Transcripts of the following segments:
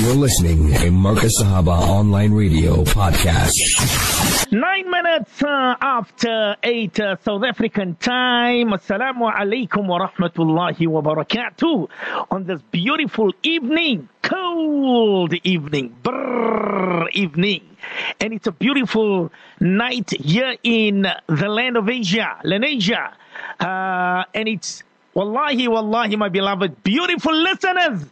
You're listening a Markaz Sahaba online radio podcast. Nine minutes uh, after eight uh, South African time. Assalamu alaikum wa rahmatullahi wa barakatuh. On this beautiful evening, cold evening, brrr evening. And it's a beautiful night here in the land of Asia, Lenasia. Uh, and it's, wallahi, wallahi, my beloved, beautiful listeners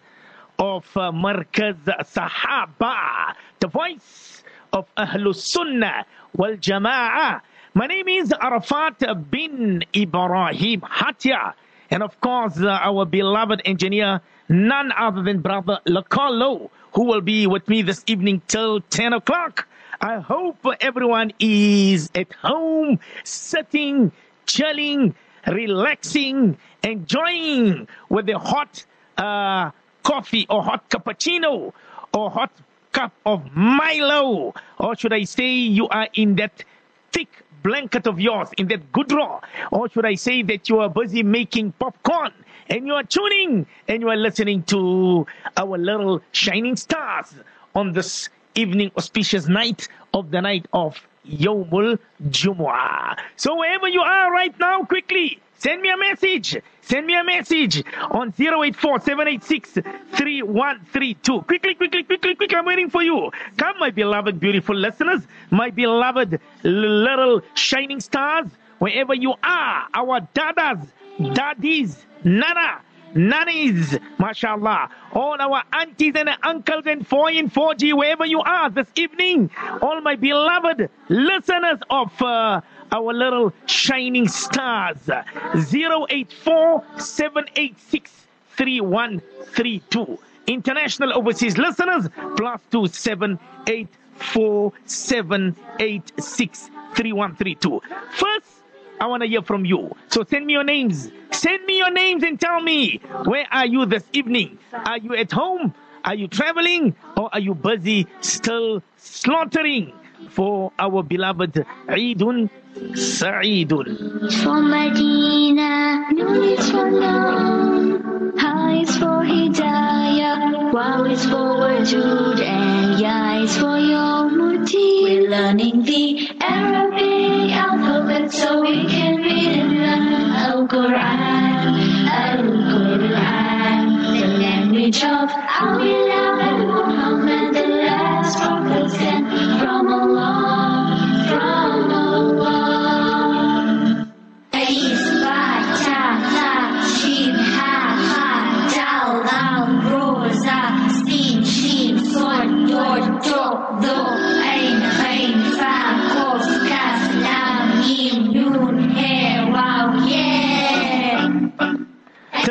of uh, Markaz Sahaba, the voice of Ahlus Sunnah wal Jama'ah. My name is Arafat bin Ibrahim Hatia. And of course, uh, our beloved engineer, none other than Brother Lakalo, who will be with me this evening till 10 o'clock. I hope everyone is at home, sitting, chilling, relaxing, enjoying with the hot uh, coffee or hot cappuccino or hot cup of Milo. Or should I say you are in that thick blanket of yours, in that gudra? Or should I say that you are busy making popcorn and you are tuning and you are listening to our little shining stars on this evening auspicious night of the night of Yomul Jumu'ah. So wherever you are right now, quickly send me a message. Send me a message on 084 3132. Quickly, quickly, quickly, quickly. I'm waiting for you. Come, my beloved, beautiful listeners, my beloved little shining stars, wherever you are, our dadas, daddies, nana, nannies, mashallah, all our aunties and uncles and 4 in 4G, wherever you are this evening, all my beloved listeners of uh, our little shining stars. 084 786 3132. International overseas listeners, plus 278 3132. First, I want to hear from you. So send me your names. Send me your names and tell me where are you this evening? Are you at home? Are you traveling? Or are you busy still slaughtering for our beloved Eidun Sa'idun? For Medina, noon is for love, high is for hidayah, wow is for wajud, and ya is for yawmuddin. We're learning the Arabic alphabet so we can read and learn Al-Quran, Al-Quran, the language of beloved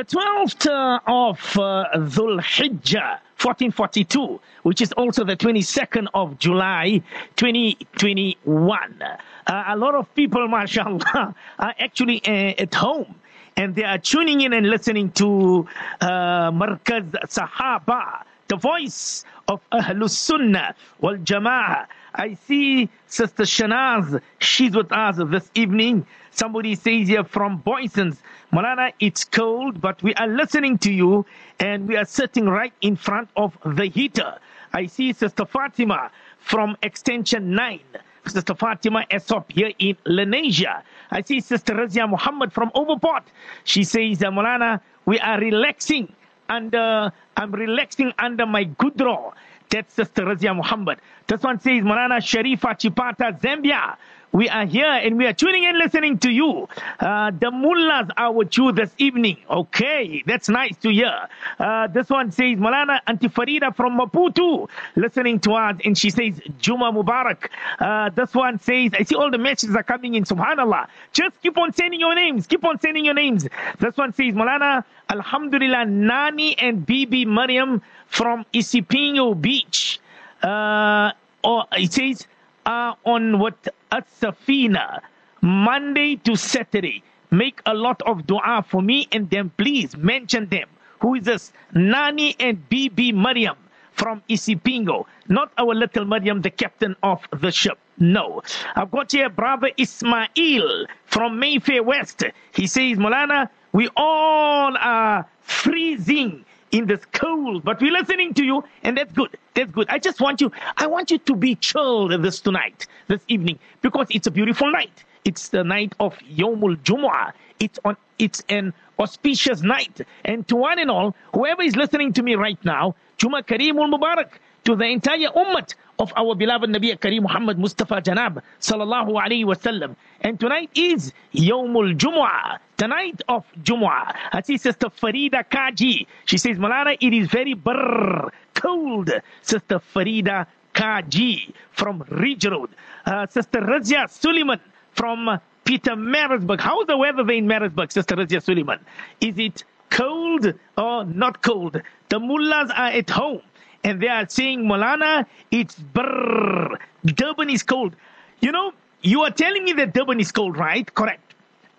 The 12th uh, of uh, Dhul Hijjah, 1442, which is also the 22nd of July, 2021. Uh, a lot of people, mashallah, are actually uh, at home and they are tuning in and listening to uh, Markaz Sahaba, the voice of Ahlus Sunnah wal Jama'ah. I see Sister Shanaz, she's with us this evening. Somebody says here from Booysens, Malana, it's cold, but we are listening to you and we are sitting right in front of the heater. I see Sister Fatima from Extension 9. Sister Fatima Esop here in Lenasia. I see Sister Razia Muhammad from Overport. She says, uh, Malana, we are relaxing uh, I'm relaxing under my gudro. That's Sister Razia Muhammad. This one says, Malana Sharifa Chipata, Zambia. We are here and we are tuning in, listening to you. Uh, the mullahs are with you this evening. Okay, that's nice to hear. Uh, this one says, Malana Auntie Farida from Maputo, listening to us, and she says, Juma Mubarak. Uh, this one says, I see all the messages are coming in, subhanAllah. Just keep on sending your names, keep on sending your names. This one says, Malana, Alhamdulillah, Nani and Bibi Mariam from Isipingo Beach. Uh, or it says, uh, on what Asafina, Monday to Saturday. Make a lot of dua for me and them, please mention them. Who is this? Nani and Bibi Mariam from Isipingo. Not our little Mariam, the captain of the ship. No. I've got here brother Ismail from Mayfair West. He says, Molana, we all are freezing in the school, but we're listening to you, and that's good. That's good. I just want you, I want you to be chilled this tonight, this evening, because it's a beautiful night. It's the night of Yomul Jumu'ah. It's on, it's an auspicious night. And to one and all, whoever is listening to me right now, Juma Kareemul Mubarak, to the entire ummah of our beloved Nabi Kareem Muhammad Mustafa Janab sallallahu alayhi wasallam. And tonight is Yawmul Jumu'ah, the night of Jumu'ah. I see Sister Farida Kaji. She says, Malana, it is very brr, cold. Sister Farida Kaji from Ridge Road. Uh, Sister Razia Suleiman from Pietermaritzburg. How's the weather there in Maritzburg, Sister Razia Suleiman? Is it cold or not cold? The mullahs are at home and they are saying, Molana, it's brrr. Durban is cold. You know, you are telling me that Durban is cold, right? Correct.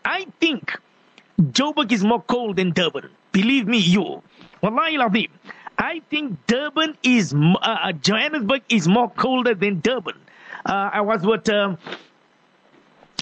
I think Joburg is more cold than Durban. Believe me, you. Wallahi. I think Durban is, uh, uh, Johannesburg is more colder than Durban. Uh, I was with um,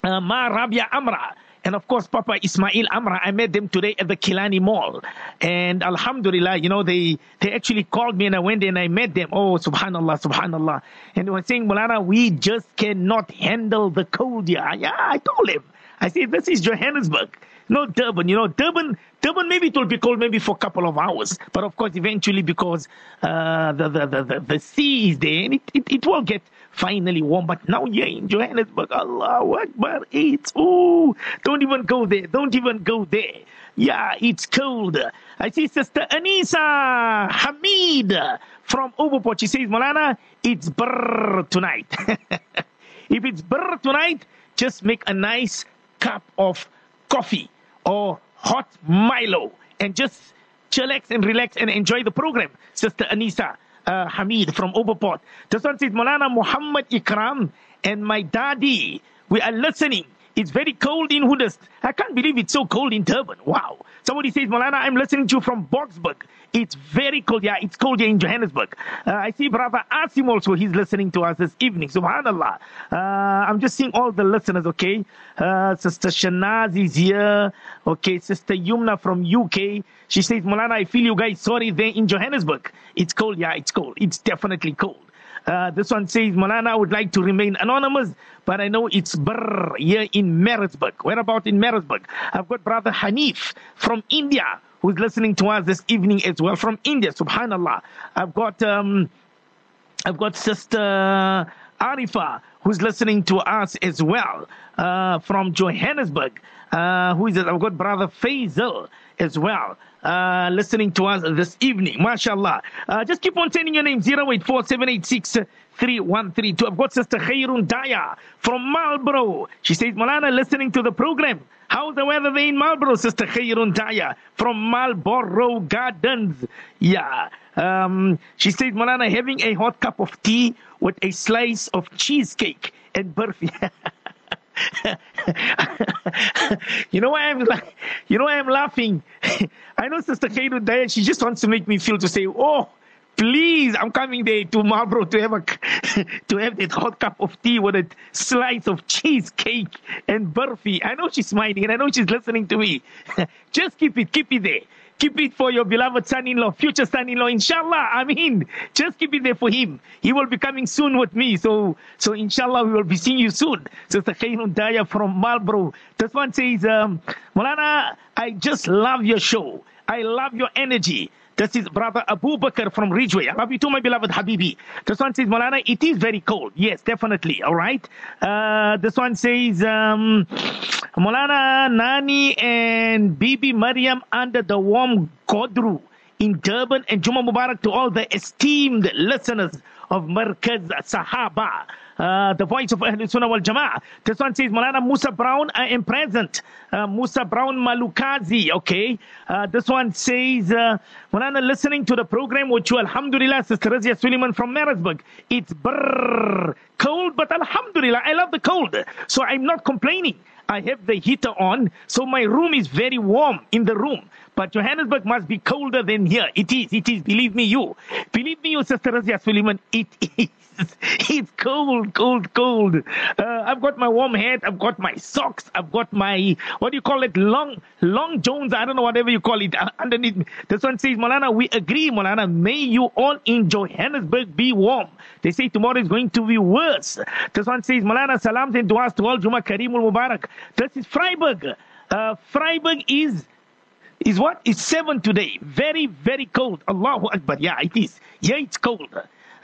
uh, Ma Rabia Amra and of course Papa Ismail Amra. I met them today at the Killarney Mall, and Alhamdulillah, you know they they actually called me and I went and I met them. Oh Subhanallah, Subhanallah, and they were saying, Mulana, we just cannot handle the cold here. Yeah, I told him. I said this is Johannesburg. Not Durban, you know, Durban, Durban maybe it will be cold maybe for a couple of hours, but of course eventually because uh, the, the, the, the, sea is there and it, it, it will get finally warm. But now you're in Johannesburg, Allah Akbar, it's, ooh, don't even go there, don't even go there. Yeah, it's cold. I see Sister Anisa Hamid from Overport. She says, Malana, it's brr tonight. if it's brr tonight, just make a nice cup of coffee or hot Milo and just chillax and relax and enjoy the program. Sister Anisa uh, Hamid from Overport. This one says, Molana Muhammad Ikram and my daddy, we are listening. It's very cold in Hudust. I can't believe it's so cold in Durban. Wow. Somebody says, Molana, I'm listening to you from Boksburg. It's very cold. Yeah, it's cold here in Johannesburg. Uh, I see brother Asim also. He's listening to us this evening. Subhanallah. Uh, I'm just seeing all the listeners, okay? Uh, Sister Shanaz is here. Okay, Sister Yumna from UK. She says, Molana, I feel you guys sorry there in Johannesburg. It's cold. Yeah, it's cold. It's definitely cold. Uh, this one says, Molana would like to remain anonymous, but I know it's brr here in Maritzburg. Where about in Maritzburg? I've got brother Hanif from India who's listening to us this evening as well from India. Subhanallah. I've got um, I've got sister Arifa who's listening to us as well uh, from Johannesburg. Uh, who is it? I've got brother Faisal as well. Uh, listening to us this evening. MashaAllah. Uh, just keep on sending your name 084786 3132. I've got Sister Khairun Daya from Marlborough. She says, Malana, listening to the program. How's the weather there in Marlborough, Sister Khairun Daya from Marlborough Gardens? Yeah. Um, she says, Malana, having a hot cup of tea with a slice of cheesecake and burfi. you know why I'm like, you know why I'm laughing? I know Sister Khairun Daya, she just wants to make me feel to say, oh, please, I'm coming there to Marlborough to have a to have that hot cup of tea with a slice of cheesecake and burfi. I know she's smiling and I know she's listening to me. Just keep it, keep it there. Keep it for your beloved son-in-law, future son-in-law, inshallah. I mean, just keep it there for him. He will be coming soon with me. So, so inshallah, we will be seeing you soon. Sister Khairun Daya from Marlborough. This one says, um, Mulana, I just love your show. I love your energy. This is brother Abu Bakr from Ridgeway. I love you too, my beloved Habibi. This one says, Malana, it is very cold. Yes, definitely. All right. Uh, this one says, um, Molana, Nani and Bibi Mariam under the warm Godru in Durban and Juma Mubarak to all the esteemed listeners of Markaz Sahaba. Uh, the voice of Ahlul Sunnah wal Jama'ah. This one says, Malana Musa Brown, I am present. Uh, Musa Brown Malukazi, okay. Uh, this one says, uh, Malana listening to the program with you, Alhamdulillah, Sister Razia Suleiman from Maritzburg. It's brrr, cold, but Alhamdulillah, I love the cold. So I'm not complaining. I have the heater on, so my room is very warm in the room. But Johannesburg must be colder than here. It is, it is, believe me you. Believe me you, Sister Razia Suleiman, it is. It's cold, cold, cold. Uh, I've got my warm hat, I've got my socks, I've got my, what do you call it, long, long Jones, I don't know, whatever you call it, uh, underneath me. This one says, Molana, we agree, Molana, may you all in Johannesburg be warm. They say tomorrow is going to be worse. This one says, Molana, salams and duas to all Juma Karimul Mubarak. This is Freiburg. Uh, Freiburg is is what? It's seven today. Very, very cold. Allahu Akbar. Yeah, it is. Yeah, it's cold.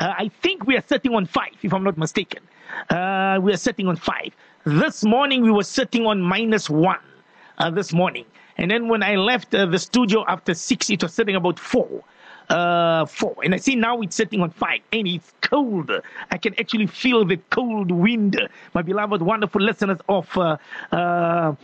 Uh, I think we are sitting on five, if I'm not mistaken. Uh, we are sitting on five. This morning we were sitting on minus one. Uh, this morning, and then when I left the studio after six, it was sitting about four. Uh, four, and I see now it's sitting on five, and it's cold. I can actually feel the cold wind. My beloved, wonderful listeners of uh, uh, uh,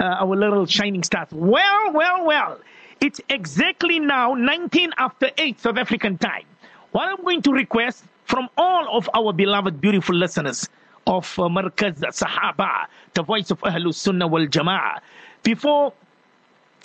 our little shining stars. Well, well, well. It's exactly now 19 after 8 South African time. What I'm going to request from all of our beloved, beautiful listeners of uh, Sahaba, the voice of Ahlus Sunnah wal Jama'ah, before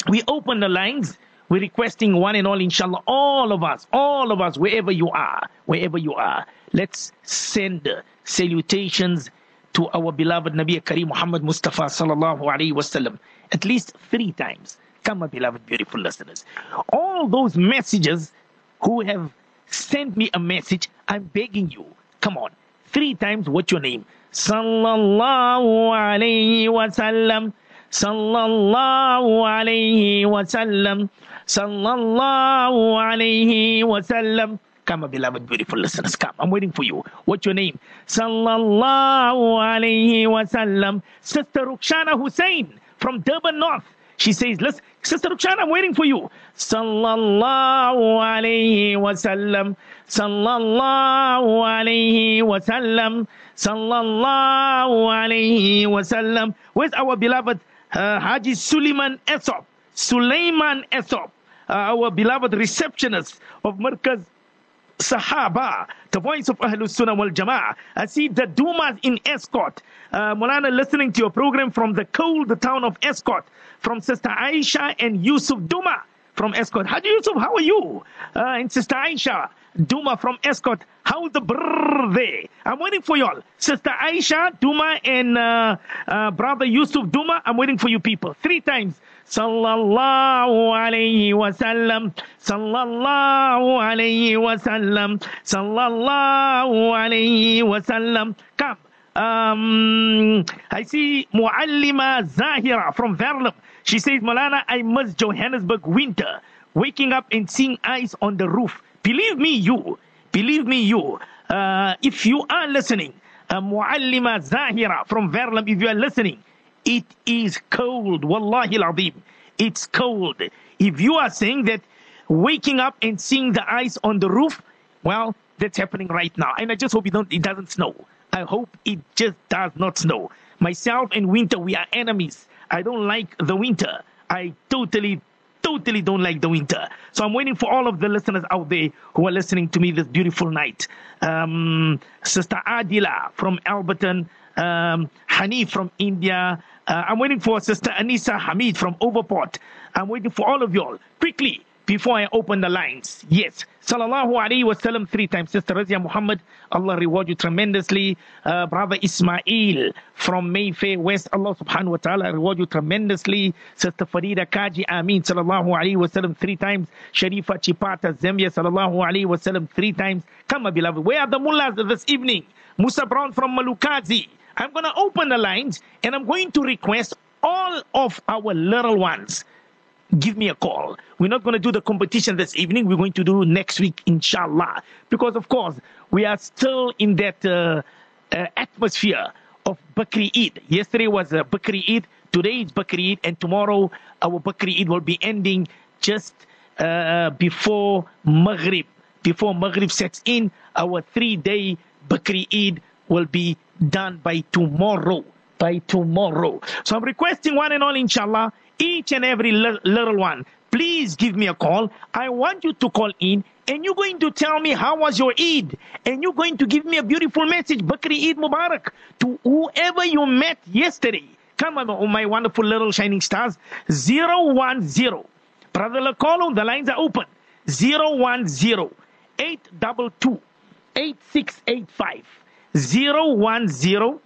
we open the lines, we're requesting one and all, inshallah, all of us, all of us, wherever you are, wherever you are, let's send salutations to our beloved Nabi Kareem Muhammad Mustafa sallallahu alaihi wasallam at least three times. Come, my beloved, beautiful listeners. All those messages who have sent me a message, I'm begging you, come on, three times what's your name? Sallallahu alayhi wasallam. Sallallahu alayhi wasallam. Sallallahu alayhi wasallam. Come, my beloved, beautiful listeners, come. I'm waiting for you. What's your name? Sallallahu alayhi wasallam. Sister Rukshana Hussein from Durban North. She says, listen, Sister Rukshana, I'm waiting for you. Sallallahu alayhi wasallam. Sallallahu alayhi wasallam. Sallallahu alayhi wasallam. Where's our beloved uh, Haji Suleiman Esop? Suleiman Esop, uh, our beloved receptionist of Markaz Sahaba, the voice of Ahlus Sunnah wal Jama'ah. I see the Dumas in Estcourt. Uh, Mulana listening to your program from the cold town of Estcourt, from Sister Aisha and Yusuf Duma from Estcourt. Haji Yusuf, how are you? Uh, and Sister Aisha Duma from Estcourt. How's the brrr there? I'm waiting for y'all. Sister Aisha Duma and uh, uh, brother Yusuf Duma, I'm waiting for you people. Three times. Sallallahu alayhi wasallam. Sallallahu alayhi wasallam. Sallallahu alayhi wasallam. Come. Um, I see Muallima Zahira from Verulam. She says, Malana, I miss Johannesburg winter. Waking up and seeing ice on the roof. Believe me, you. Believe me, you. Uh, if you are listening, uh, Muallima Zahira from Verulam, if you are listening, it is cold. Wallahi al It's cold. If you are saying that waking up and seeing the ice on the roof, well, that's happening right now. And I just hope it, don't, it doesn't snow. I hope it just does not snow. Myself and winter, we are enemies. I don't like the winter. I totally, totally don't like the winter. So I'm waiting for all of the listeners out there who are listening to me this beautiful night. Um, Sister Adila from Alberton, um, Hanif from India. Uh, I'm waiting for Sister Anisa Hamid from Overport. I'm waiting for all of y'all. Quickly, before I open the lines. Yes. Sallallahu Alaihi Wasallam three times. Sister Razia Muhammad, Allah reward you tremendously. Uh, Brother Ismail from Mayfair West, Allah subhanahu wa ta'ala reward you tremendously. Sister Farida Kaji Amin, Sallallahu Alaihi Wasallam three times. Sharifa Chipata Zambia, Sallallahu Alaihi Wasallam three times. Come, my beloved. Where are the mullahs this evening? Musa Brown from Malukazi. I'm going to open the lines and I'm going to request all of our little ones give me a call. We're not going to do the competition this evening. We're going to do next week, inshallah. Because, of course, we are still in that uh, uh, atmosphere of Bakri Eid. Yesterday was uh, Bakri Eid. Today is Bakri Eid. And tomorrow, our Bakri Eid will be ending just uh, before Maghrib. Before Maghrib sets in, our three day Bakri Eid will be done by tomorrow. By tomorrow. So I'm requesting one and all, inshallah each and every little one, please give me a call. I want you to call in and you're going to tell me how was your Eid and you're going to give me a beautiful message, Bakri Eid Mubarak, to whoever you met yesterday. Come on, oh, my wonderful little shining stars. 010. Brother Lakolo, the lines are open. 010 822 8685. 010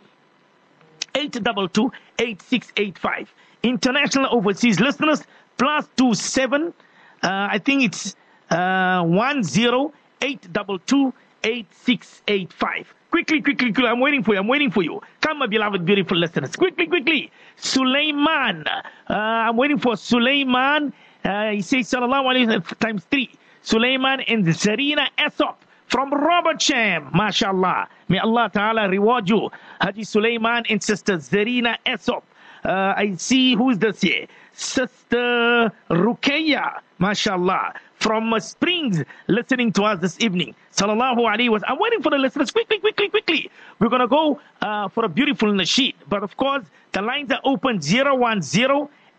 822 8685. International overseas listeners, plus two. Uh, I think it's uh, 10 822 8685. Quickly, quickly, quickly. I'm waiting for you. I'm waiting for you. Come, my beloved, beautiful listeners. Quickly, quickly. Suleiman. Uh, I'm waiting for Suleiman. Uh, he says, Sallallahu Alaihi times three. Suleiman and Zarina Esop from Robertsham. MashaAllah. May Allah Ta'ala reward you. Haji Suleiman and Sister Zarina Esop. Uh, I see who's this here. Sister Rukeya. MashaAllah from uh, Springs listening to us this evening. Sallallahu Alaihi Wasallam. I'm waiting for the listeners. Quickly, quickly, quickly. We're going to go uh, for a beautiful nasheed. But of course, the lines are open 010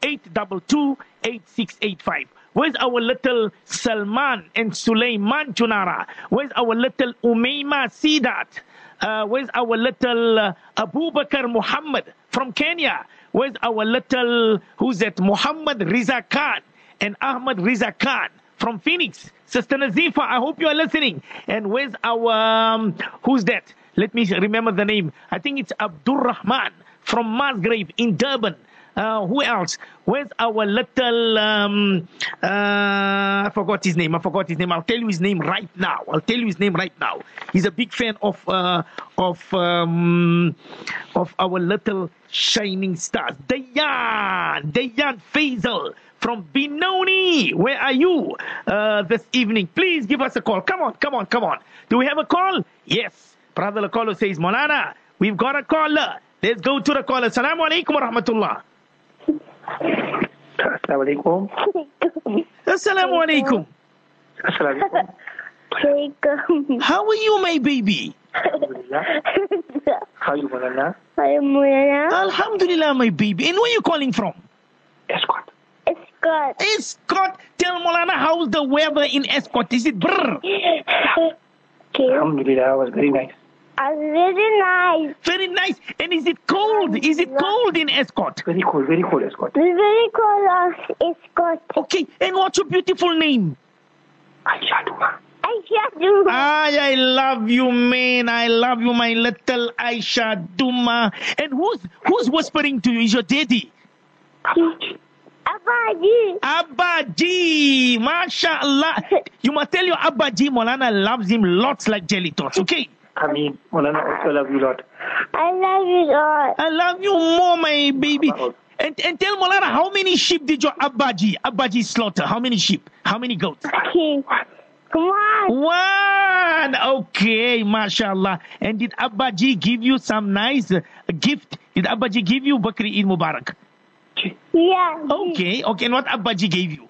822 8685. Where's our little Salman and Sulaiman Junara? Where's our little Umayma Sidat? Uh, where's our little uh, Abu Bakr Muhammad from Kenya? Where's our little, who's that, Muhammad Riza Khan and Ahmad Riza Khan? from Phoenix. Sister Nazifa, I hope you are listening. And where's our, um, who's that? Let me remember the name. I think it's Abdul Rahman from Musgrave in Durban. Uh, who else? Where's our little, um, uh, I forgot his name. I forgot his name. I'll tell you his name right now. I'll tell you his name right now. He's a big fan of, uh, of, um, of our little shining stars. Dayan, Dayan Faisal from Benoni. Where are you uh, this evening? Please give us a call. Come on, come on, come on. Do we have a call? Yes. Brother Lakolo says, Molana, we've got a caller. Let's go to the caller. Assalamu alaikum wa rahmatullah. Assalamu alaikum. Assalamu alaikum. Assalamu alaikum. Alaikum. How are you, my baby? Alhamdulillah. How you, Malana? Hi, Mulana. Alhamdulillah, my baby. And where are you calling from? Estcourt. It's good. Estcourt. Tell Molana, how's the weather in Estcourt? Is it brr? Okay. Alhamdulillah, was very nice. Uh, very nice. Very nice. And is it cold? Is it cold in Estcourt? Very cold, very cold Estcourt. Very cool. uh, It's good. Okay. And what's your beautiful name? Aisha Duma. I just do. Ay, I love you, man. I love you, my little Aisha Duma. And who's who's whispering to you? Is your daddy? Abaji. Abba G. MashaAllah. You must tell your Abba G. Molana loves him lots like jelly tots, okay? I mean, Malana also love you a lot. I love you all. I love you more, my baby. And, and tell Molana, how many sheep did your Abaji, G, Abba G slaughter? How many sheep? How many goats? Okay. Come on. One. Okay, mashallah. And did Abba G give you some nice uh, gift? Did Abba G give you Bakri Eid Mubarak? Yeah. Okay, okay. And what Abaji gave you?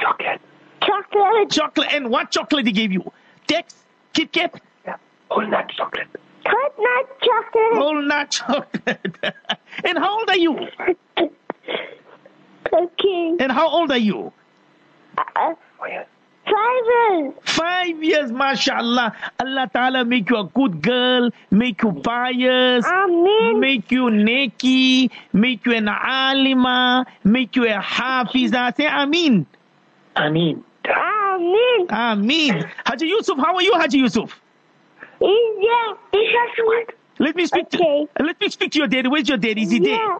Chocolate. Chocolate. Chocolate. And what chocolate he gave you? Tex, Kit Kat, Yeah. Whole nut chocolate. Hot nut chocolate. whole nut chocolate. and how old are you? Okay. And how old are you? Uh, yeah. five. Five years, mashallah. Allah Ta'ala make you a good girl, make you pious, Amen. make you neki, make you an alima, make you a hafiza. Say Amin. Amin. mean, Amen. Ameen. Haji Yusuf, how are you, Haji Yusuf? Yeah. It's just Let me speak Okay. to let me speak to your daddy. Where's your daddy? Is he there? Yeah.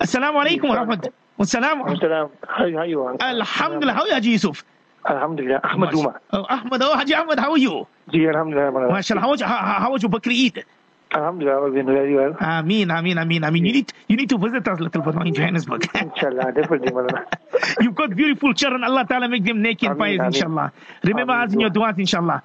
Assalamu alaikum wa rahmatullah. Assalamu Salam. How, how you? Alhamdulillah. How are you, Haji Yusuf? Alhamdulillah. Ahmad Duma. Oh, Ahmad. Oh, Haji Ahmad, how are you? Ji, Alhamdulillah. Malana. MashaAllah. How was, how, how how was your Bakri Eid? Alhamdulillah, I've been very well. Ameen, Ameen, Ameen, Ameen. You need, you need to visit us, little brother, in Johannesburg. Inshallah, definitely, Malana. You've got beautiful children. Allah Ta'ala make them naked and Ameen, pious, Ameen. inshallah. Remember Ameen. us in your du'as, inshallah.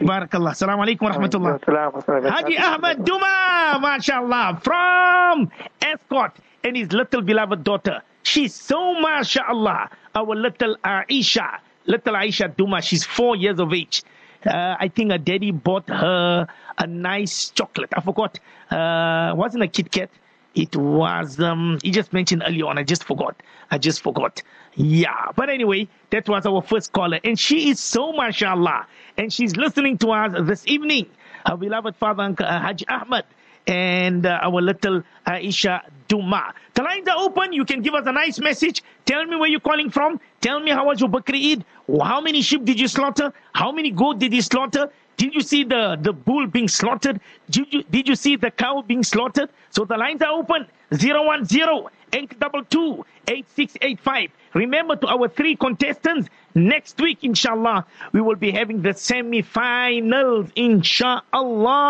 Barakallah. Assalamu alaikum wa rahmatullah. Salam. Salam. Haji Ahmad Duma, mashallah, from Estcourt and his little beloved daughter. She's so mashallah. Our little Aisha, little Aisha Duma, she's four years of age. Uh, I think her daddy bought her a nice chocolate. I forgot. Uh, wasn't a Kit Kat. It was, um, he just mentioned earlier on. I just forgot. I just forgot. Yeah. But anyway, that was our first caller. And she is so mashallah. And she's listening to us this evening. Her beloved father, uh, Haji Ahmad and uh, our little Aisha Duma. The lines are open. You can give us a nice message. Tell me where you're calling from. Tell me how was your Bakri Eid? How many sheep did you slaughter? How many goat did you slaughter? Did you see the, the bull being slaughtered? Did you, did you see the cow being slaughtered? So the lines are open. 010 822 8685. Remember to our three contestants, next week, inshallah, we will be having the semi-finals, inshallah.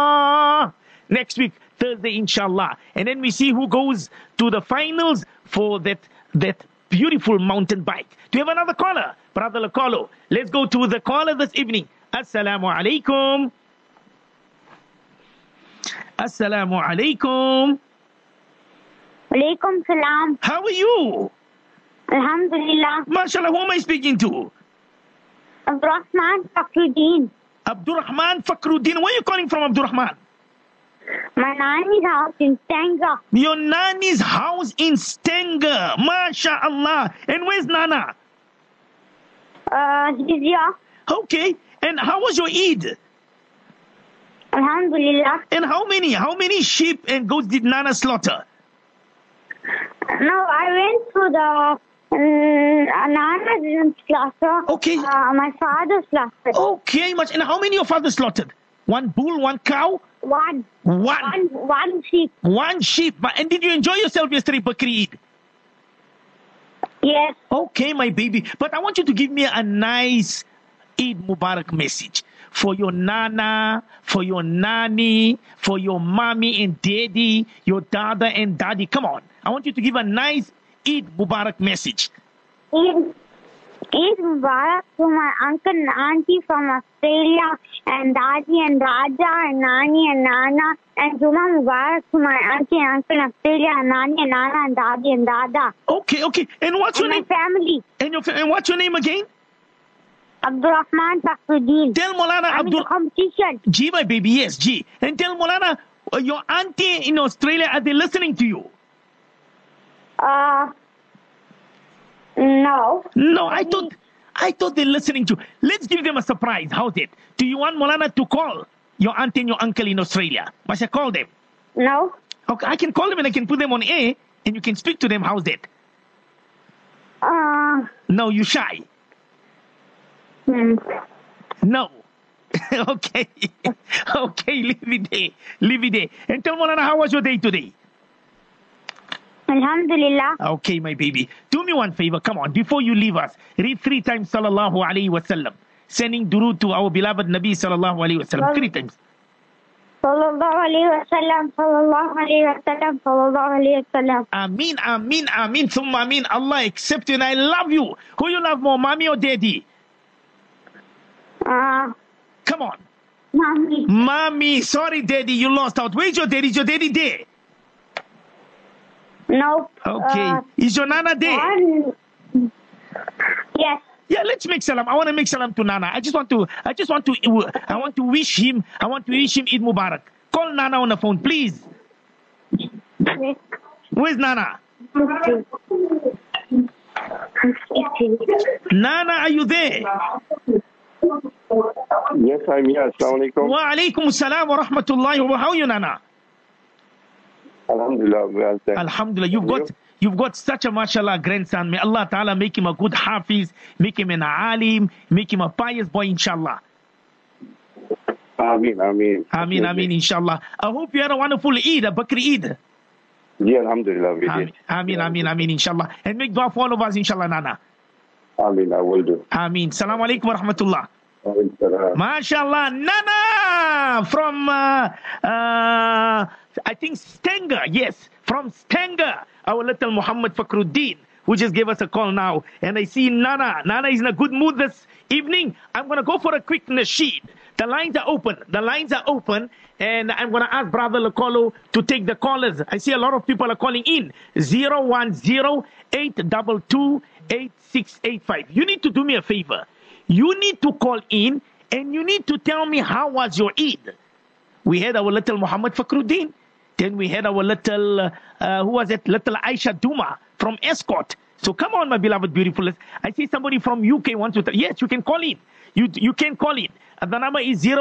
Next week, Thursday, inshallah. And then we see who goes to the finals for that, that beautiful mountain bike. Do you have another caller? Brother Lakolo. Let's go to the caller this evening. Assalamu alaikum. Assalamu alaikum. Alaikum salam. How are you? Alhamdulillah. MashaAllah, who am I speaking to? Abdurrahman Fakhruddin. Abdurrahman Fakhruddin. Where are you calling from, Abdurrahman? My nanny's house in Stanger. Your nanny's house in Stanger. MashaAllah. And where's Nana? Uh, he's here. Okay. And how was your Eid? Alhamdulillah. And how many, how many sheep and goats did Nana slaughter? No, I went to the. Um, Nana slaughter. Okay. Uh, my father slaughtered. Okay, much. And how many your father slaughtered? One bull, one cow, One. one, One, one sheep. one sheep. But- And did you enjoy yourself yesterday, Bakri Eid? Yes. Okay, my baby. But I want you to give me a nice Eid Mubarak message for your nana, for your nanny, for your mommy and daddy, your dada and daddy. Come on. I want you to give a nice Eid Mubarak message. Eid, Eid Mubarak to my uncle and auntie from Australia and Daddy and Raja and Nani and Nana and Juma Mubarak to my auntie and uncle in Australia and Nani and Nana and Daddy and Dada Okay, okay. And what's your and my name? family. And, your, and what's your name again? Abdurrahman Fakhruddin. Tell Molana I'm in the Abdul. competition. G, my baby, yes, G. And tell Molana, uh, your auntie in Australia, are they listening to you? Uh, no. No, I thought I thought they're listening to. You. Let's give them a surprise. How's it? Do you want Molana to call your auntie and your uncle in Australia? Must I call them? No. Okay, I can call them and I can put them on air and you can speak to them. How's that? Uh, No, you shy. Hmm. No. okay. okay, leave it there. Leave it there. And tell Molana, how was your day today? Alhamdulillah. Okay, my baby. Do me one favor. Come on. Before you leave us, read three times Sallallahu Alaihi Wasallam. Sending durood to our beloved Nabi Sallallahu Alaihi Wasallam. Three times. Sallallahu alayhi wa sallam. Sallallahu alayhi wa sallam. Sallallahu alayhi wa sallam. Amin, amin, amin, thumma amin. Allah accept you and I love you. Who you love more, mommy or daddy? Uh, Come on. mommy. Mommy, sorry, daddy, you lost out. Where's your daddy? Is your daddy there? Nope. Okay. Uh, Is your nana there? Yes. Yeah, let's make salam. I want to make salam to Nana. I just want to, I just want to, I want to wish him, I want to wish him Eid Mubarak. Call Nana on the phone, please. Where's Nana? Nana, are you there? Yes, I'm here. Assalamu alaikum. Wa alaikum salam wa rahmatullahi wa How are you, Nana? Alhamdulillah, well. Alhamdulillah. You've got, you've got such a mashallah grandson. May Allah Ta'ala make him a good hafiz, make him an alim, make him a pious boy, inshallah. Ameen, Ameen. Ameen, Ameen, inshallah. I hope you had a wonderful Eid, a Bakri Eid. Yeah, Alhamdulillah, we Ameen, did. Ameen, Ameen, Ameen, inshallah. And make dua for all of us, inshallah, Nana. Ameen, I will do. Ameen. Salaam alaikum wa rahmatullah. MashaAllah, Nana from, uh, uh, I think Stanger, yes, from Stanger, our little Muhammad Fakhruddin, who just gave us a call now. And I see Nana. Nana is in a good mood this evening. I'm going to go for a quick nasheed. The lines are open. The lines are open. And I'm going to ask Brother Lakolo to take the callers. I see a lot of people are calling in. 010-822-8685. You need to do me a favor. You need to call in and you need to tell me how was your Eid. We had our little Muhammad Fakhruddin. Then we had our little, uh, uh, who was it? Little Aisha Duma from Estcourt. So come on, my beloved beautiful. I see somebody from UK wants to. yes, you can call in. You you can call in. And the number is 010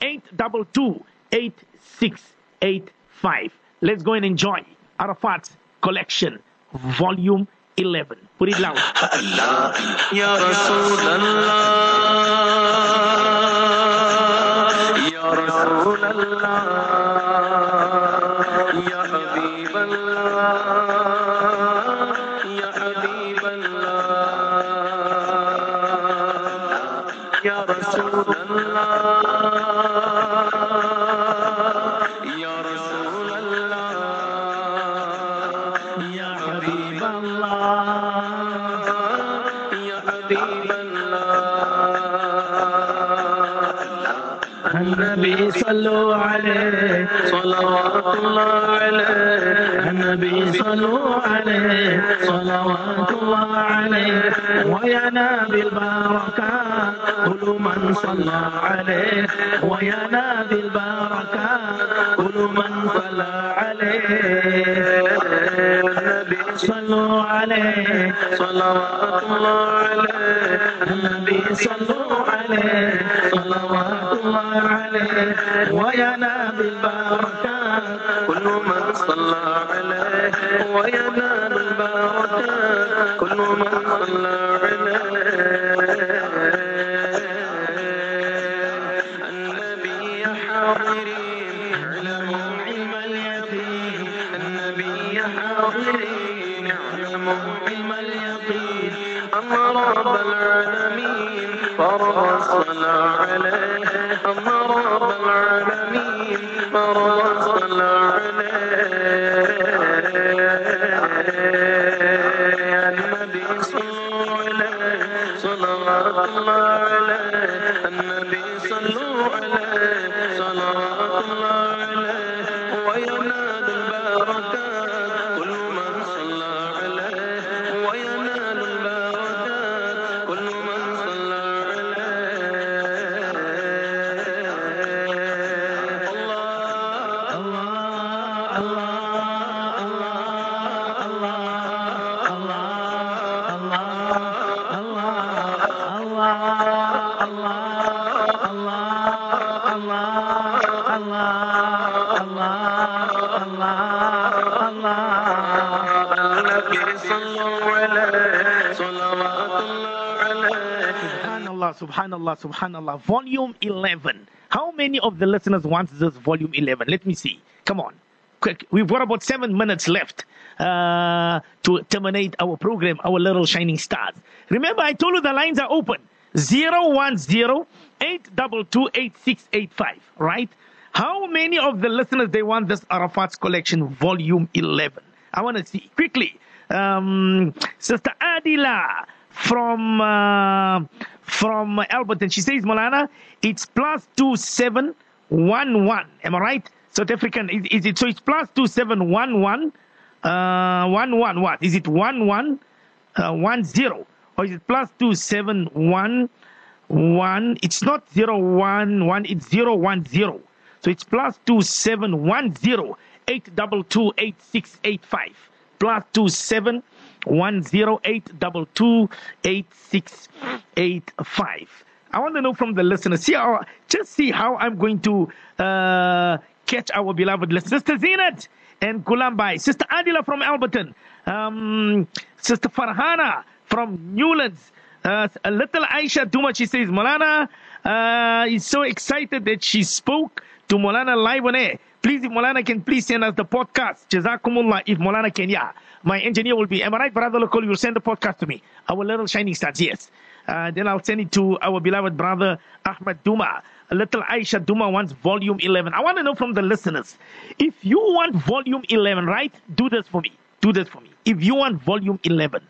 822 8685. 5. Let's go and enjoy Arafat's collection, volume 11 put it loud. Ya rasul Allah ya rasul Allah ya صلوا عليه صلوات الله عليه النبي صلوا عليه صلوات الله عليه وينال البركات كل من صلى عليه وينال البركات كل من صلى عليه. النبي صلوا عليه صلوات الله عليه النبي صلوا عليه صلوات الله عليه وينال البركات كل من صلى عليه وينال البركات كل من صلى عليه. النبي حاضرين اعلموا علم اليقين. النبي حاضرين اعلموا علم اليقين. أما رب العالمين الصلاة عليه أما رب العالمين عليه النبي صلوا عليه الله صلوا عليه صلوات الله عليه. وينال Subhanallah, subhanallah. Volume 11. How many of the listeners want this volume 11? Let me see. Come on. Quick. We've got about seven minutes left uh, to terminate our program, our little shining stars. Remember, I told you the lines are open. 010 822 8685, right? How many of the listeners they want this Arafat's collection, volume 11? I want to see quickly. Um, Sister Adila from uh, from Alberton, she says, Molana, it's plus two seven one one. Am I right? South African, is, is it so? It's plus two seven one one. Uh, one one what? Is it one one uh, one zero or is it plus two seven one one? It's not zero one one. It's zero one zero. So it's plus two seven one zero eight double two eight six eight five plus two seven zero eight double two eight six eight five. I want to know from the listeners. See how just see how I'm going to uh, catch our beloved listeners. Sister Zinat and Gulambai, Sister Adila from Alberton, um, Sister Farhana from Newlands, uh, little Aisha Duma. She says, Molana uh, is so excited that she spoke to Molana live on air. Please, if Molana can please send us the podcast. Jazakumullah. If Molana can, yeah. My engineer will be, am I right, brother Local? You'll send the podcast to me. Our little shining stars, yes. Uh, then I'll send it to our beloved brother Ahmed Duma. Little Aisha Duma wants volume 11. I want to know from the listeners if you want volume 11, right? Do this for me. Do this for me. If you want volume 11,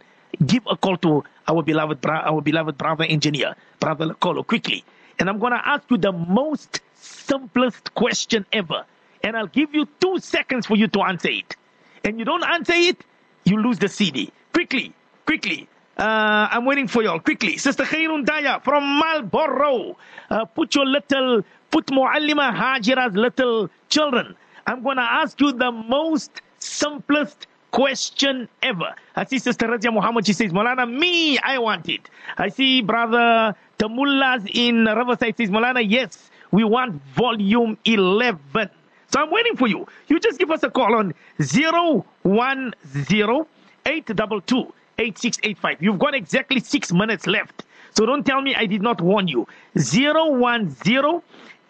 give a call to our beloved bra- our beloved brother engineer, brother Lokolo, quickly. And I'm going to ask you the most simplest question ever. And I'll give you two seconds for you to answer it. And you don't answer it, you lose the CD. Quickly, quickly. Uh, I'm waiting for y'all. Quickly. Sister Khairun Daya from Marlborough. Uh, put your little, put Muallima Hajira's little children. I'm going to ask you the most simplest question ever. I see Sister Razia Muhammad. She says, Molana, me, I want it. I see Brother Tamullas in Riverside says, Molana, yes, we want volume 11. So I'm waiting for you. You just give us a call on 010 822 8685. You've got exactly six minutes left. So don't tell me I did not warn you. 010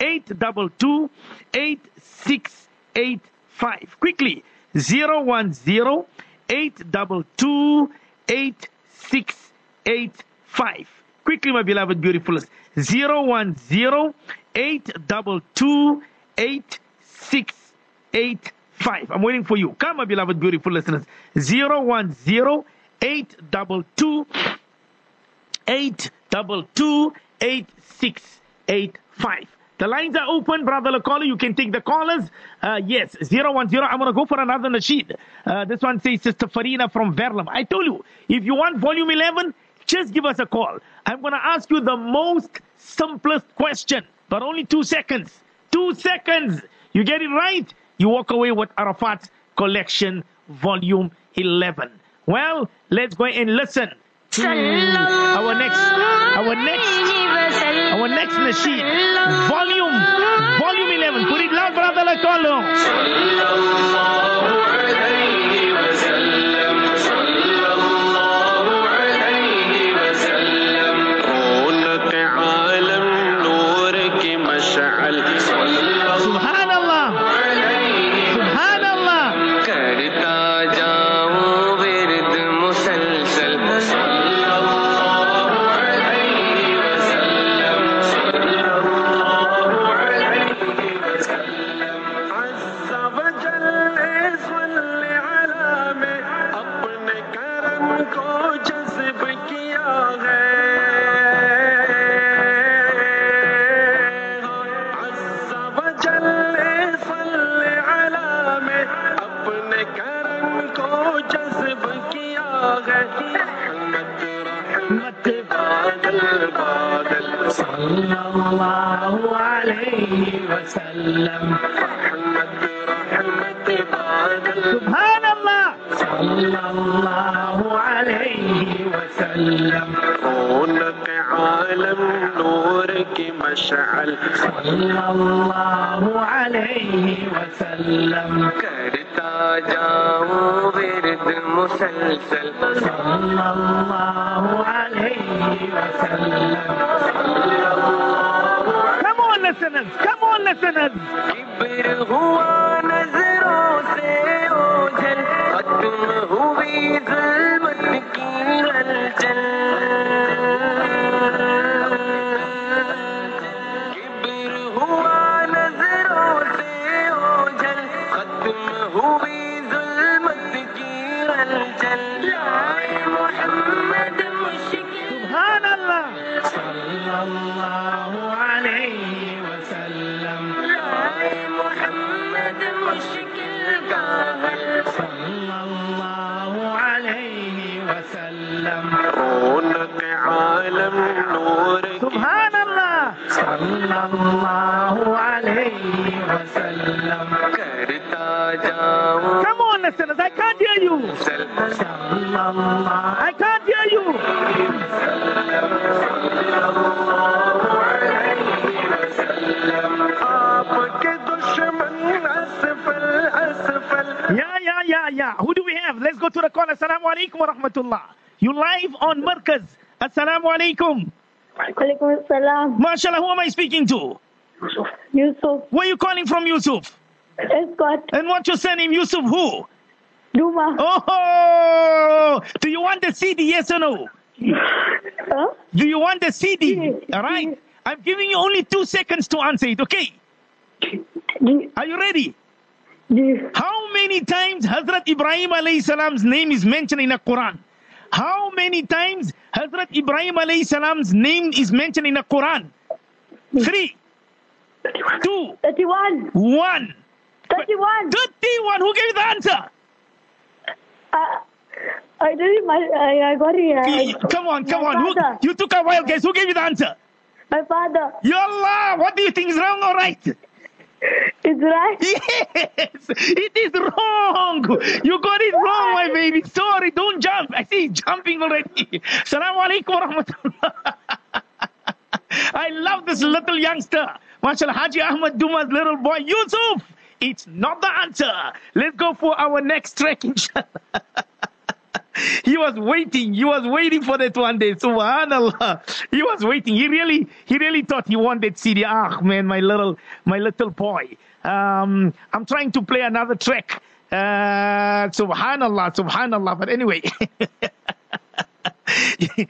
822 8685. Quickly. 010 822 8685. Quickly, my beloved beautiful. 010 822 8685. I'm waiting for you. Come, my beloved beautiful listeners. 010 822 822 8685. The lines are open, brother Lakala. You can take the callers. Uh, yes, 010. I'm going to go for another Nasheed. Uh, this one says Sister Farina from Verulam. I told you, if you want volume 11, just give us a call. I'm going to ask you the most simplest question, but only two seconds. Two seconds. You get it right. You walk away with Arafat collection, volume 11. Well, let's go and listen to our next, our next, our next nasheed. volume, volume 11. Put it loud, brother, like all عالم رونق عالم نور سبحان الله صلى الله عليه وسلم Come on listeners I can't hear you صلى الله I can't hear you Yeah, yeah, yeah, yeah. Who do we have? Let's go to the corner. Assalamu alaikum wa rahmatullah. You live on Markaz. Assalamu alaikum. Walaikum salam. MashaAllah, who am I speaking to? Yusuf. Where are you calling from, Yusuf? Estcourt. And what's your surname, Yusuf who? Duma. Oh, do you want the CD, yes or no? Huh? Do you want the CD? Yes. All right. I'm giving you only two seconds to answer it, okay? Ji- Are you ready? How many times Hazrat Ibrahim alayhi salam's name is mentioned in the Quran? How many times Hazrat Ibrahim alayhi salam's name is mentioned in the Quran? Three, two, 31. one. 31. 31. Who gave you the answer? Uh, I didn't, my, I, I got it. I, Come on, come on. Who, you took a while, guess. Who gave you the answer? My father. Yallah, what do you think is wrong or right? Is right? Yes, it is wrong. You got it wrong, baby. Sorry, don't jump. I see jumping already. Assalamu alaikum rahmatullah. I love this little youngster. MashaAllah, Haji Ahmad Duma's little boy, Yusuf. It's not the answer. Let's go for our next track, inshallah. he was waiting. He was waiting for that one day. Subhanallah. He was waiting. He really, he really thought he that CD. Ah, man, my little, my little boy. Um, I'm trying to play another track. Uh, subhanallah, subhanallah. But anyway. here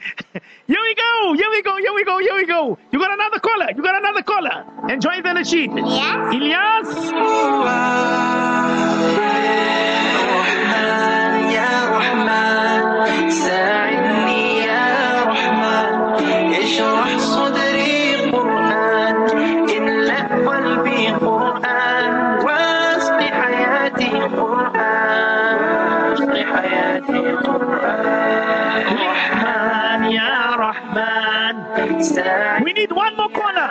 we go, here we go, here we go, here we go. You got another caller, you got another caller. Enjoy the nasheed. Yes. Ilyas. رحمن يا رحمن ساعدني يا رحمن اشرح صدري قرآن املأ قلبي قرآن We need one more caller.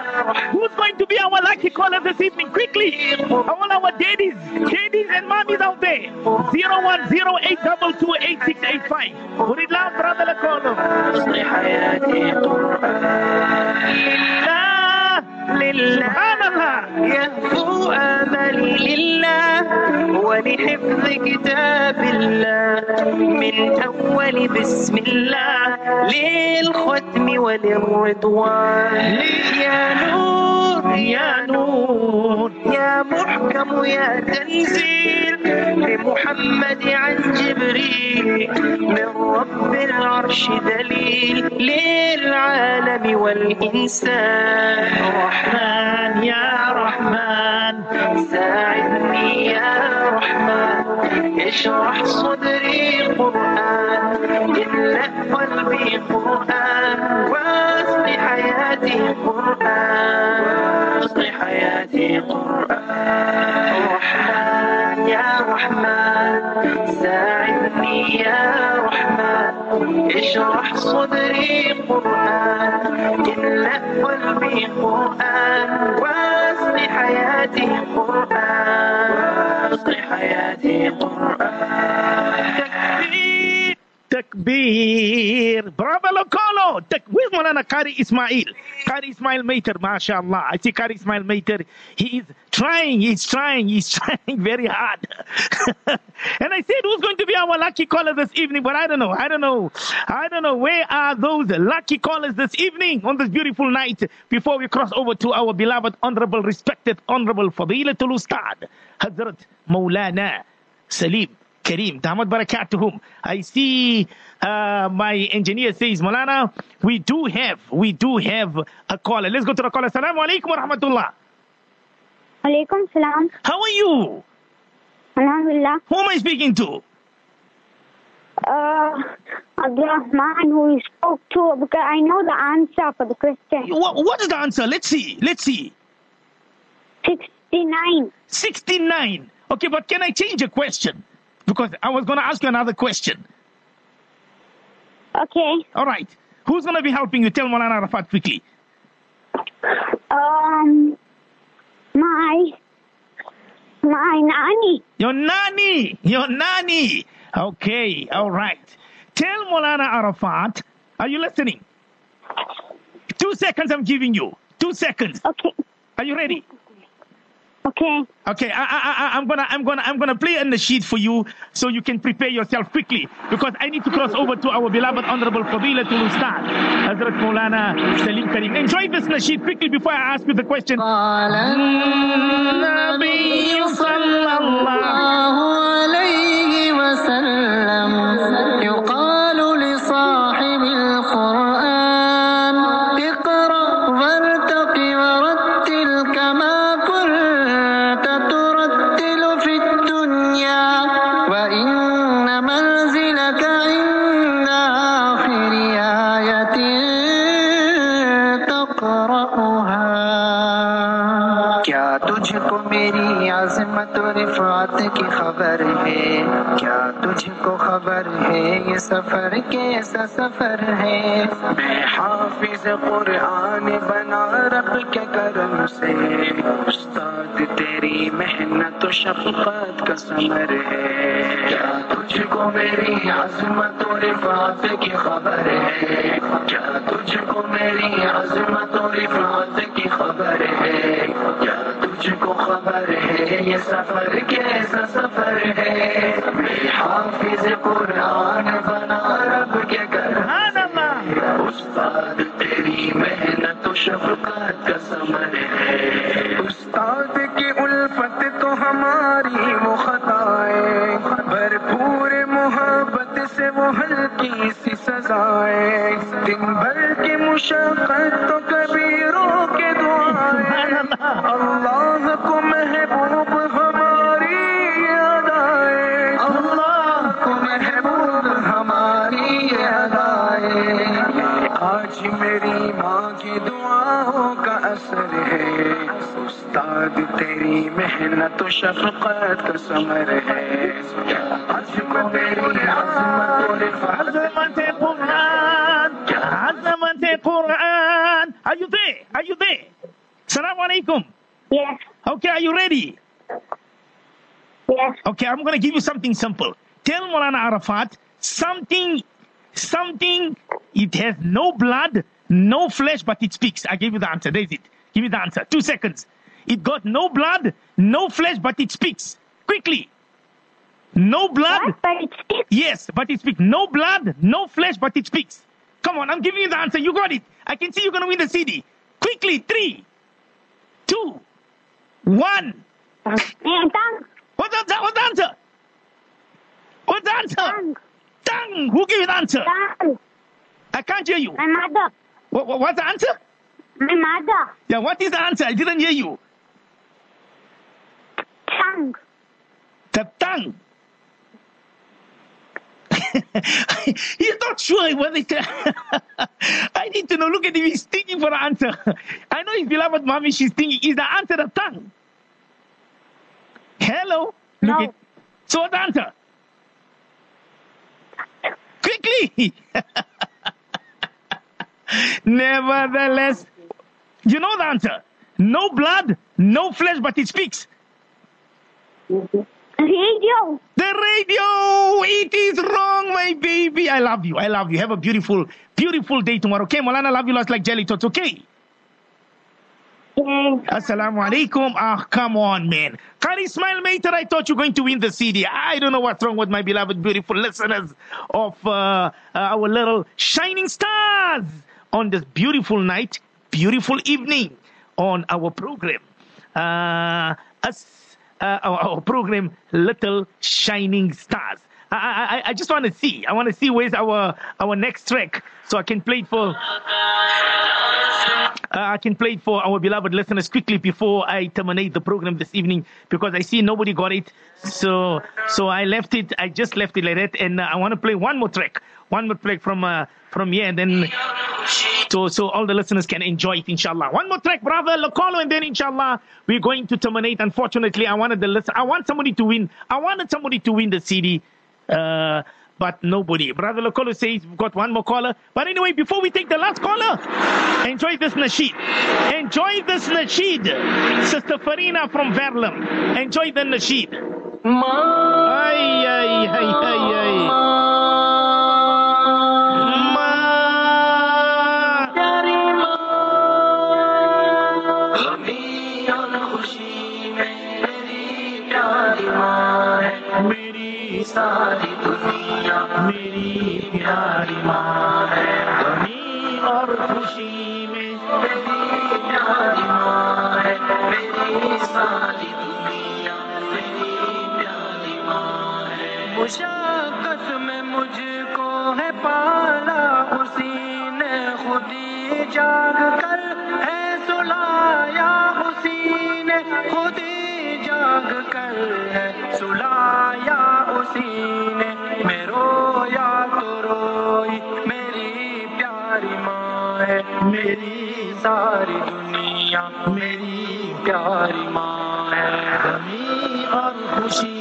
Who's going to be our lucky caller this evening? Quickly. All our daddies, daddies and mommies out there. 0108228685. Put it loud, brother Lakolo. لله Subhanallah. يهفو آملي لله ولحفظ كتاب الله من أول بسم الله للختم وللرضوان يا نور يا نور يا محكم يا تنزيل لمحمد عن جبريل من رب العرش دليل للعالم والإنسان. رحمن يا رحمن. ساعدني يا رحمن. اشرح صدري قرآن املأ قلبي قرآن واسق حياتي قرآن واسق حياتي قرآن. يا رحمن ساعدني يا رحمن اشرح صدري قرآن املأ قلبي قرآن واسق حياتي قرآن. واسق حياتي قرآن. Takbir. Bravo Lokolo. Tak- Where's Malana Kari Ismail? Kari Ismail Mater, mashallah. I see Kari Ismail Mater. He is trying, he's trying, he's trying very hard. and I said, who's going to be our lucky caller this evening? But I don't know. I don't know. I don't know. Where are those lucky callers this evening on this beautiful night before we cross over to our beloved, honorable, respected, honorable Fadilatul Ustad, Hazrat Maulana Salim Kareem, Damat Barakatuhum. I see uh, my engineer says, Molana, we do have, we do have a caller. Let's go to the caller. Assalamu alaikum wa rahmatullah. Alaikum salam. How are you? Alhamdulillah. Who am I speaking to? Uh, Abdurrahman, who you spoke to, because I know the answer for the question. What, what is the answer? Let's see. Let's see. 69. 69. Okay, but can I change a question? Because I was going to ask you another question. Okay. All right. Who's going to be helping you? Tell Molana Rafat quickly. Um, my, my nanny. Your nanny. Your nanny. Okay. All right. Tell Molana Arafat. Are you listening? Two seconds I'm giving you. Two seconds. Okay. Are you ready? Okay. Okay, I, I, I, I'm gonna, I'm gonna, I'm gonna play on the sheet for you so you can prepare yourself quickly because I need to cross over to our beloved honorable Fadilatul Ustad, Hazrat Maulana Salim Karim. Enjoy this nasheed quickly before I ask you the question. کیا تجھ کو میری عظمت و رفعت کی خبر ہے؟ کیا تجھ کو خبر ہے یہ سفر کیسا سفر ہے؟ میں حافظ قرآن بنا رب کے کرم سے۔ استاد تیری محنت و شفقت کا سمر ہے۔ کیا تجھ کو میری عظمت و رفعت کی خبر ہے؟ کیا تجھ کو میری عظمت و رفعت کی خبر ہے؟ کیا تجھ کو خبر ہے یہ سفر کیسا سفر ہے؟ حافظ قرآن بنا رب کے گھر۔ استاد تیری محنت و شفقت کا سمر ہے۔ استاد کی الفت تو ہماری وہ خطائیں۔ بھرپور محبت سے وہ ہلکی سی سزائے دن بھر کی مشقت تو کبھی روک اللہ محبوب ہماری یاد اللہ کو محبوب ہماری یاد آج میری ماں کی دعاؤں کا اثر ہے۔ استاد تیری محنت و شفقت سمر ہے۔ عظمت تیری عظمت عظمت قرآن عظمت قرآن۔ Are you there? Are Assalamu alaikum. Yes, Okay, are you ready? yes. Okay, I'm going to give you something simple. Tell Molana Arafat something, something, it has no blood, no flesh, but it speaks. I gave you the answer. There's it. Give me the answer. Two seconds. It got no blood, no flesh, but it speaks. Quickly. No blood. What? But it sticks. Yes, but it speaks. No blood, no flesh, but it speaks. Come on, I'm giving you the answer. You got it. I can see you're going to win the CD. Quickly. Three, two, one. And tongue, What's the answer? What's the answer? What's the answer? tongue, Tongue. Who gave you the answer? tongue. I can't hear you. My mother, What, what- what's the answer? my mother, Yeah, what is the answer? I didn't hear you. tongue. The tongue. He's not sure whether it, I need to know. Look at him. He's thinking for the answer. I know his beloved mommy, she's thinking. Is the answer the tongue? Hello? Look No. at, so what's the answer? Quickly! Nevertheless, you know the answer. No blood, no flesh, but it speaks. Mm-hmm. Radio, The radio! It is wrong, my baby. I love you. I love you. Have a beautiful, beautiful day tomorrow. Okay, Molana, love you lots like jelly tots. Okay. Assalamu alaikum. Ah, come on, man. Kari Ismail Mater, I thought you were going to win the CD. I don't know what's wrong with my beloved, beautiful listeners of uh, uh, our little shining stars on this beautiful night, beautiful evening on our program. Uh, uh, our, our program, Little Shining Stars. I, I, I- just want to see. I want to see where's our our next track so I can play it for. Uh, I can play it for our beloved listeners quickly before I terminate the program this evening because I see nobody got it. So, so I left it. I just left it like that, and uh, I want to play one more track, one more track from uh, from here, and then so so all the listeners can enjoy it, inshallah. One more track, brother Lokolo, and then inshallah we're going to terminate. Unfortunately, I wanted the listen. I want somebody to win. I wanted somebody to win the CD. Uh, but nobody. Brother Lokolo says we've got one more caller. But anyway, before we take the last caller, enjoy this nasheed. Enjoy this nasheed. Sister Farina from Verulam. Enjoy the nasheed. Ay, ay, ay, ay, ay. پیاری ماں ہے۔ غمی اور خوشی میں میری ماں ہے۔ میری ساری دنیا ماں ہے۔ مشاقت میں مجھ کو ہے پالا، اسی نے جاگ کر ہے سلایا۔ اسی نے خود جاگ کر ہے سلایا۔ اسی نے میرو ہے میری ساری دنیا میری پیاری ماں ہے۔ غمی اور خوشی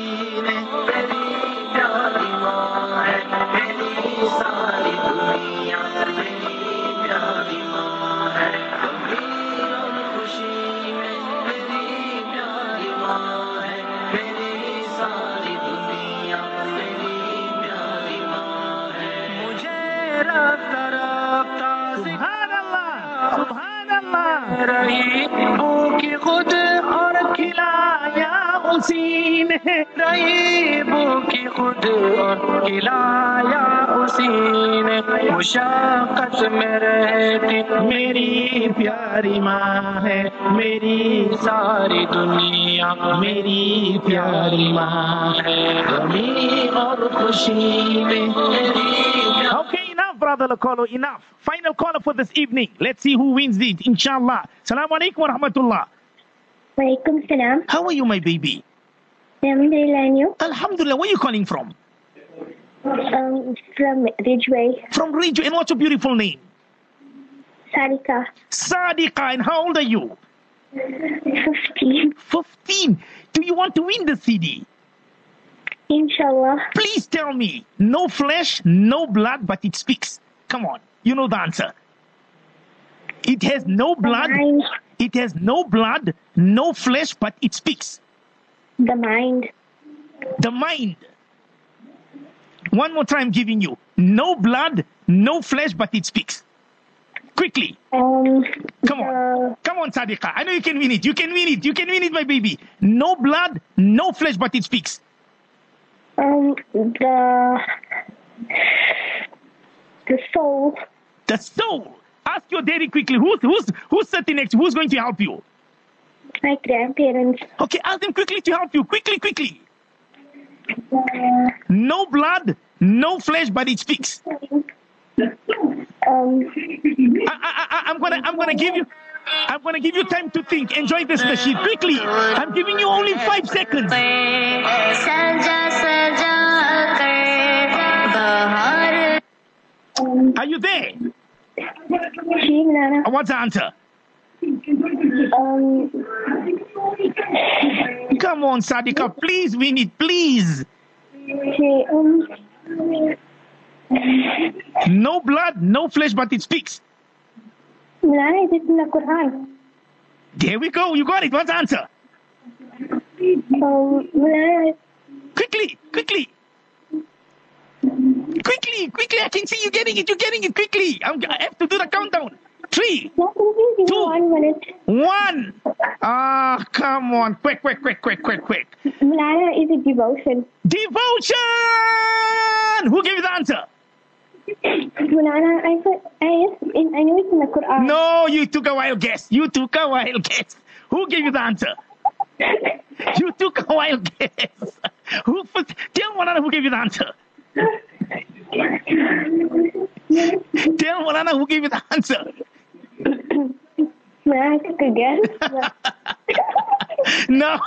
मुशाकत में रहती मेरी प्यारी माँ है मेरी सारी दुनिया मेरी प्यारी माँ है गमी और खुशी में मेरी Okay, enough, brother Lokolo, enough. Final caller for this evening. Let's see who wins it, inshallah. Salaam alaikum wa rahmatullah. Walaikum salam. How are you, my baby? Alhamdulillah, and you? Alhamdulillah, where are you calling from? Um, from Ridgeway, From Ridge, and what's your beautiful name? Sadika. Sadika. and how old are you? 15. 15. Do you want to win the CD? Inshallah. Please tell me. No flesh, no blood, but it speaks. Come on. You know the answer. It has no blood. It has no blood, no flesh, but it speaks. The mind. The mind. One more time, giving you. No blood, no flesh, but it speaks. Quickly. Um, Come on. Come on, Sadiqa. I know you can win it. You can win it. You can win it, my baby. No blood, no flesh, but it speaks. um, the, the soul. The soul. Ask your daddy quickly. Who's who's who's sitting next? Who's going to help you? My grandparents. Okay, ask them quickly to help you. Quickly, quickly. No blood, no flesh, but it speaks. Um, I, am gonna, I'm gonna give you, I'm gonna give you time to think. Enjoy this nasheed quickly. I'm giving you only five seconds. Are you there? Um, What's the answer? Um, Come on, Sadika, please win it, please. she, um, No blood, no flesh, but it speaks. Nana is it in the Quran? There we go. You got it. What's the answer? Um, Quickly, quickly. Quickly, quickly. I can see you getting it. You're getting it quickly. I'm, I have to do the countdown. Three. Two. One minute. one. Ah, come on. Quick, quick, quick, quick, quick, quick. Nana is a devotion. Devotion! Who gave you the answer? Nana, I thought, I, in, I knew it's in the Quran. No, you took a wild guess. You took a wild guess. Who gave you the answer? You took a wild guess. Who first? Tell one another who gave you the answer. Tell one another who gave you the answer. Nana, I took a guess. No,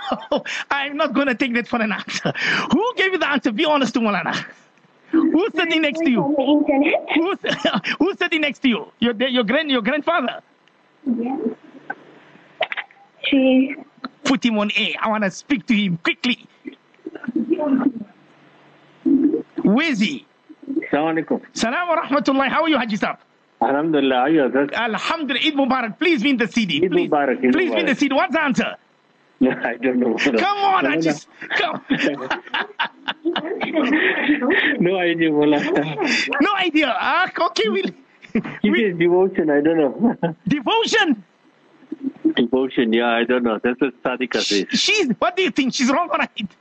I'm not going to take that for an answer. Who gave you the answer? Be honest to Molana. Who's sitting next to on you? the internet. Who's, who's sitting next to you? Your, your, grand, your grandfather? She, Put him on air. I want to speak to him quickly. Where's he? Assalamualaikum. Salam wa rahmatullahi. How are you, Haji Sab? Alhamdulillah. Are you, Hazrat? Alhamdulillah. Eid Mubarak. Please win the CD. Eid please, Mubarak, Eid please win the Mubarak. CD. What's the answer? I don't know. Come on, No, Haji. Come. No idea, Mola. no idea. Ah, okay, we'll. It we, is devotion. I don't know. devotion. devotion. Yeah, I don't know. That's what Sadika says. She's. What do you think? She's wrong or right?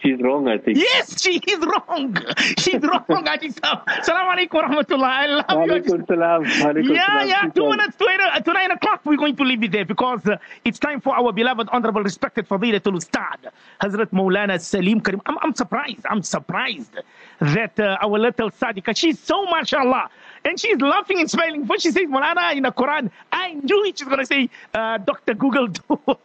She's wrong, I think. Yes, she is wrong. She's wrong, Haji Sab. Salam alaikum rahmatullah. I love you. Alaikum salam. Yeah, salam. yeah, two minutes to, eight, to nine o'clock. We're going to leave it there because uh, it's time for our beloved, honorable, respected Fadilatul Ustad, Hazrat Maulana Salim Karim. I'm, I'm surprised. I'm surprised that uh, our little Sadika, she's so mashallah. And she's laughing and smiling. When she says Maulana in the Quran, I knew it. She's going to say uh, Dr. Google too.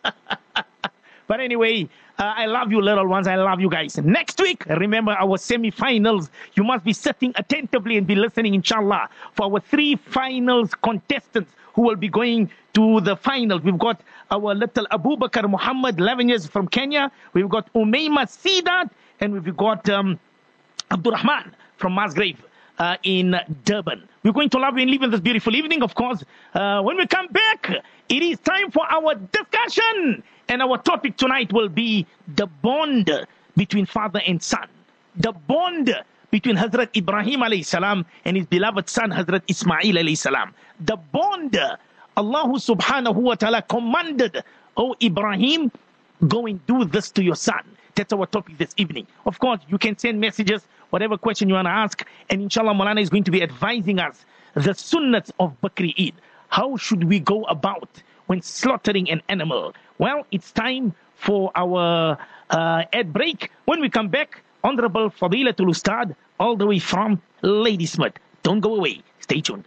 But anyway, uh, I love you, little ones. I love you guys. Next week, remember our semi-finals. You must be sitting attentively and be listening, inshallah, for our three finals contestants who will be going to the finals. We've got our little Abu Bakr Muhammad, 11 years from Kenya. We've got Umayma Sidat, and we've got um, Abdurrahman from Musgrave uh, in Durban. We're going to love you and live in this beautiful evening, of course. Uh, when we come back, it is time for our discussion. And our topic tonight will be the bond between father and son. The bond between Hazrat Ibrahim alayhi salam and his beloved son Hazrat Ismail alayhi salam. The bond Allah subhanahu wa ta'ala commanded, O Ibrahim, go and do this to your son. That's our topic this evening. Of course, you can send messages, whatever question you want to ask, and inshallah, Malana is going to be advising us the sunnats of Bakri Eid. How should we go about when slaughtering an animal? Well, it's time for our uh, ad break. When we come back, Honorable Fadilatul Ustad, all the way from Ladysmith. Don't go away. Stay tuned.